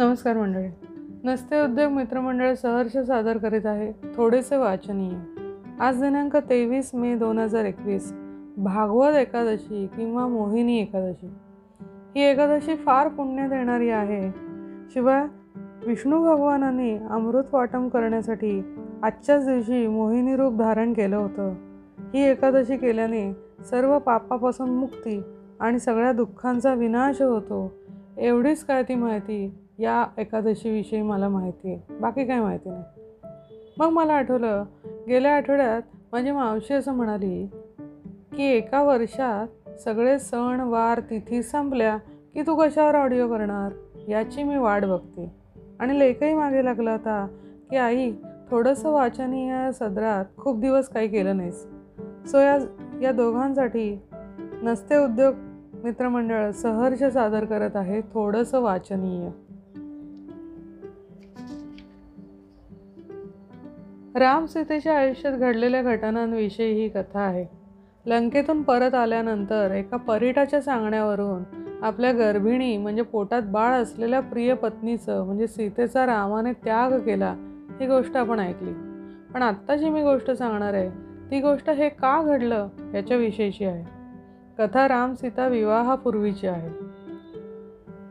नमस्कार मंडळी. नसते उद्योग मित्रमंडळ सहर्ष सादर करीत आहे थोडेसे वाचनीय. आज दिनांक तेवीस मे दोन हजार एकवीस. भागवत एकादशी किंवा मोहिनी एकादशी. ही एकादशी फार पुण्य देणारी आहे. शिवाय विष्णू भगवानांनी अमृत वाटम करण्यासाठी आजच्याच दिवशी मोहिनी रूप धारण केलं होतं. ही एकादशी केल्याने सर्व पापापासून मुक्ती आणि सगळ्या दुःखांचा विनाश होतो. एवढीच काय ती माहिती? या एकादशीविषयी मला माहिती आहे. बाकी काय माहिती नाही. मग मला आठवलं गेल्या आठवड्यात माझी मावशी असं म्हणाली की एका वर्षात सगळे सण वार तिथी संपल्या की तू कशावर ऑडिओ करणार? याची मी वाट बघते. आणि लेखही मागे लागला होता की आई थोडंसं वाचनीय सदरात खूप दिवस काही केलं नाहीस. सो या या दोघांसाठी नसते उद्योग मित्रमंडळ सहर्ष सादर करत आहे थोडंसं वाचनीय. राम सीतेच्या आयुष्यात घडलेल्या घटनांविषयी ही कथा आहे. लंकेतून परत आल्यानंतर एका परिटाच्या सांगण्यावरून आपल्या गर्भिणी म्हणजे पोटात बाळ असलेल्या प्रिय पत्नीचं म्हणजे सीतेचा रामाने त्याग केला ही गोष्ट आपण ऐकली. पण आत्ता जी मी गोष्ट सांगणार आहे ती गोष्ट हे का घडलं याच्याविषयीची आहे. कथा राम सीता विवाहापूर्वीची आहे.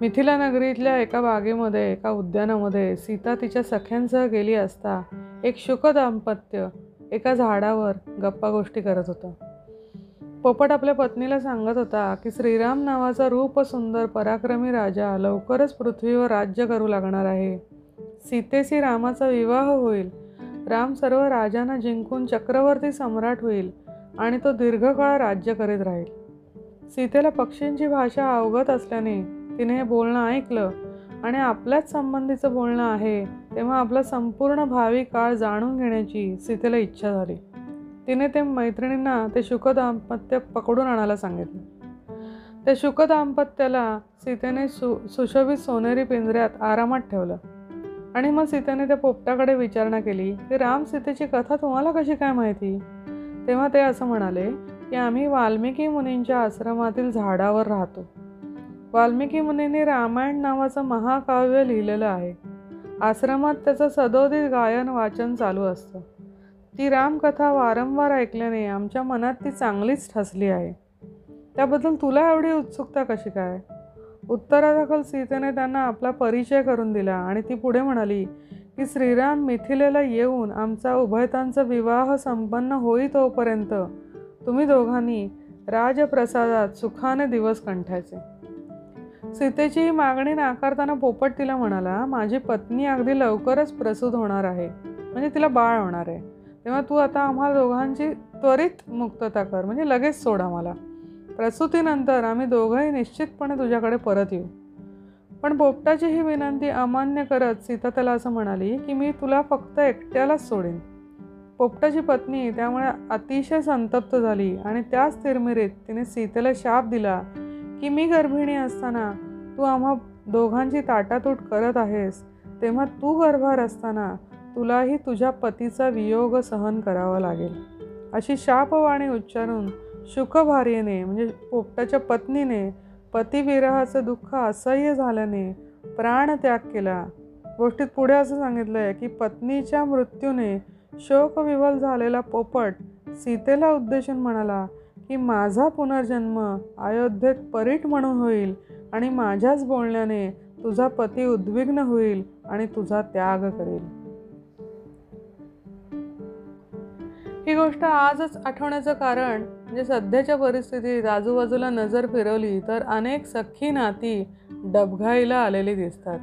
मिथिला नगरीतल्या एका बागेमध्ये एका उद्यानामध्ये सीता तिच्या सख्यांसह गेली असता एक शुक दाम्पत्य एका झाडावर गप्पा गोष्टी करत होतं. पोपट आपल्या पत्नीला सांगत होता की श्रीराम नावाचा रूप सुंदर पराक्रमी राजा लवकरच पृथ्वीवर राज्य करू लागणार आहे. सीतेशी रामाचा विवाह होईल. राम सर्व राजांना जिंकून चक्रवर्ती सम्राट होईल आणि तो दीर्घकाळ राज्य करीत राहील. सीतेला पक्षींची भाषा अवगत असल्याने तिने हे बोलणं ऐकलं. आणि आपल्याच संबंधीचं बोलणं आहे तेव्हा आपला संपूर्ण भावी काळ जाणून घेण्याची सीतेला इच्छा झाली. तिने ते मैत्रिणींना ते शुक दाम्पत्य पकडून आणायला सांगितलं. त्या शुक दाम्पत्याला सीतेने सु सुशोभित सोनेरी पिंजऱ्यात आरामात ठेवलं. आणि मग सीतेने त्या पोपटाकडे विचारणा केली की राम सीतेची कथा तुम्हाला कशी काय माहिती? तेव्हा ते असं म्हणाले की आम्ही वाल्मिकी मुनींच्या आश्रमातील झाडावर राहतो. वाल्मिकी मुनींनी रामायण नावाचं महाकाव्य लिहिलेलं आहे. आश्रमात त्याचं सदोदित गायन वाचन चालू असतं. ती रामकथा वारंवार ऐकल्याने आमच्या मनात ती चांगलीच ठसली आहे. त्याबद्दल तुला एवढी उत्सुकता कशी काय? उत्तरादाखल सीतेने त्यांना आपला परिचय करून दिला आणि ती पुढे म्हणाली की श्रीराम मिथिलेला येऊन आमचा उभयतांचा विवाह संपन्न होई तोपर्यंत तुम्ही दोघांनी राजप्रसादात सुखाने दिवस कंठायचे. सीतेची ही मागणी नाकारताना पोपट तिला म्हणाला माझी पत्नी अगदी लवकरच प्रसूत होणार आहे. म्हणजे तिला बाळ होणार आहे. तेव्हा तू आता आम्हाला दोघांची त्वरित मुक्तता कर. म्हणजे लगेच सोडा मला प्रसूतीनंतर आम्ही दोघंही निश्चितपणे तुझ्याकडे परत येऊ. पण पोपटाची ही विनंती अमान्य करत सीता त्याला असं म्हणाली की मी तुला फक्त एकट्यालाच सोडेन. पोपटाची पत्नी त्यामुळे अतिशय संतप्त झाली आणि त्याच तिरमिरीत तिने सीतेला शाप दिला की मी गर्भिणी असताना तू आम्हा दोघांची ताटातूट करत आहेस तेव्हा तू गर्भार असताना तुलाही तुझ्या पतीचा वियोग सहन करावा लागेल. अशी शापवाणी उच्चारून शुकभार्येने म्हणजे पोपटाच्या पत्नीने पतिविरहाचं दुःख असह्य झाल्याने प्राणत्याग केला. गोष्टीत पुढे असं सांगितलं आहे की पत्नीच्या मृत्यूने शोकविवल झालेला पोपट सीतेला उद्देशून म्हणाला की माझा पुनर्जन्म अयोध्येत परीट म्हणून होईल आणि माझ्याच बोलण्याने तुझा पती उद्विग्न होईल आणि तुझा त्याग करेल. ही गोष्ट आजच आठवण्याचं कारण म्हणजे सध्याच्या परिस्थितीत आजूबाजूला नजर फिरवली तर अनेक सख्खी नाती डबघाईला आलेली दिसतात.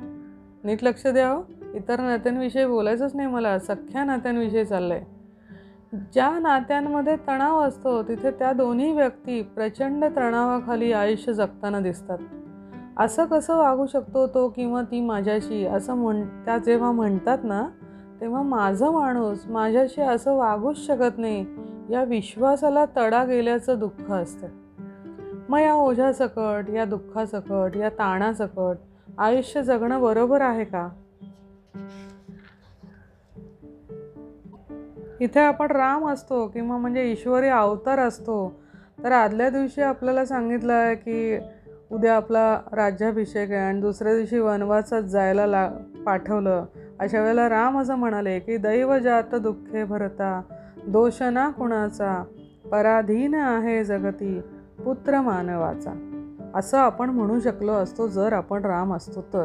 नीट लक्ष द्यावं हो. इतर नात्यांविषयी बोलायचंच नाही मला. सख्ख्या नात्यांविषयी चाललंय. ज्या नात्यांमध्ये तणाव असतो तिथे त्या दोन्ही व्यक्ती प्रचंड तणावाखाली आयुष्य जगताना दिसतात. असं कसं वागू शकतो तो किंवा ती माझ्याशी? असं म्हण त्या जेव्हा म्हणतात ना तेव्हा माझं माणूस माझ्याशी असं वागूच शकत नाही या विश्वासाला तडा गेल्याचं दुःख असतं. मग या ओझ्यासकट या दुःखासकट या ताणासकट आयुष्य जगणं बरोबर आहे का? इथे आपण राम असतो किंवा म्हणजे ईश्वरी अवतार असतो. तर आदल्या दिवशी आपल्याला सांगितलं आहे की उद्या आपला राज्याभिषेक आहे आणि दुसऱ्या दिवशी वनवासात जायला ला पाठवलं. अशा वेळेला राम असं म्हणाले की दैव जात दुःखे भरता दोष ना कुणाचा पराधीन आहे जगती पुत्र मानवाचा. असं आपण म्हणू शकलो असतो जर आपण राम असतो तर.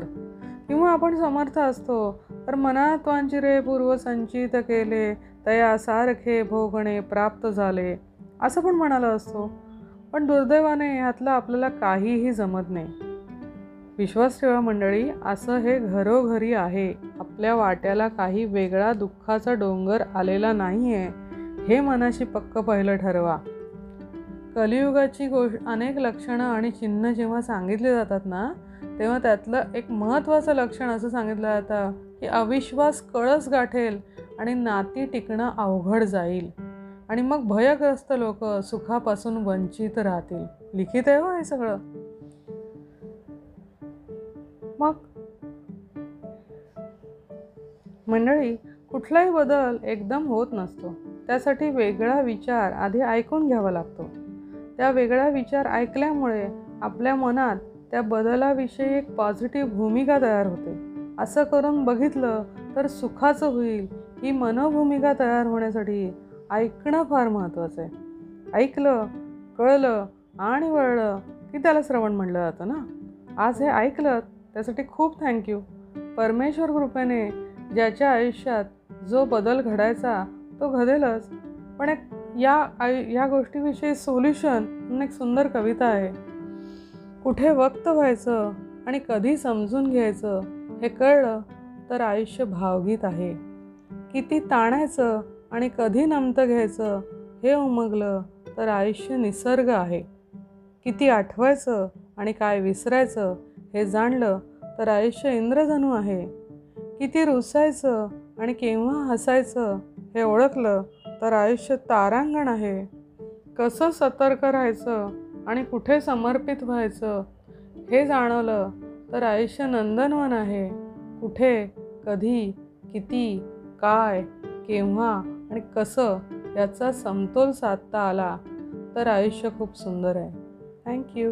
किंवा आपण समर्थ असतो. तर मनात्वांची रे पूर्वसंचित केले तया सारखे भोगणे प्राप्त झाले. असं पण म्हणाला असतो. पण दुर्दैवाने ह्यातलं आपल्याला काहीही जमत नाही. विश्वास ठेवा मंडळी असं हे घरोघरी आहे. आपल्या वाट्याला काही वेगळा दुःखाचा डोंगर आलेला नाही आहे हे मनाशी पक्क पहिलं ठरवा. कलियुगाची गोष्ट अनेक लक्षणं आणि चिन्ह जेव्हा सांगितले जातात ना तेव्हा त्यातलं एक महत्त्वाचं लक्षण असं सांगितलं जातं की अविश्वास कळस गाठेल. आणि नाती टिकणं अवघड जाईल. आणि मग भयग्रस्त लोक सुखापासून वंचित राहतील. लिखित आहे हो हे सगळं. मग? मंडळी कुठलाही बदल एकदम होत नसतो. त्यासाठी वेगळा विचार आधी ऐकून घ्यावा लागतो. त्या वेगळा विचार ऐकल्यामुळे आपल्या मनात त्या बदलाविषयी एक पॉझिटिव्ह भूमिका तयार होते. असं करून बघितलं तर सुखाचं होईल ही मनोभूमिका तयार होण्यासाठी ऐकणं फार महत्त्वाचं आहे. ऐकलं कळलं आणि वळलं की त्याला श्रवण म्हणलं जातं ना? आज हे ऐकलं त्यासाठी खूप थँक्यू परमेश्वर कृपेने ज्याच्या आयुष्यात जो बदल घडायचा तो घडेलच. पण एक या आयु या गोष्टीविषयी सोल्युशन म्हणून एक सुंदर कविता आहे. कुठे वक्त व्हायचं आणि कधी समजून घ्यायचं हे कळलं तर आयुष्य भावगीत आहे. किती ताणायचं आणि कधी नमतं घ्यायचं हे उमगलं तर आयुष्य निसर्ग आहे. किती आठवायचं आणि काय विसरायचं हे जाणलं तर आयुष्य इंद्रधनू आहे. किती रुसायचं आणि केव्हा हसायचं हे ओळखलं तर आयुष्य तारांगण आहे. कसं सतर्क राहायचं आणि कुठे समर्पित व्हायचं हे जाणवलं तर आयुष्य नंदनवन आहे. कुठे कधी किती काय केव्हा आणि कसं याचा समतोल साधता आला तर आयुष्य खूप सुंदर आहे. थँक्यू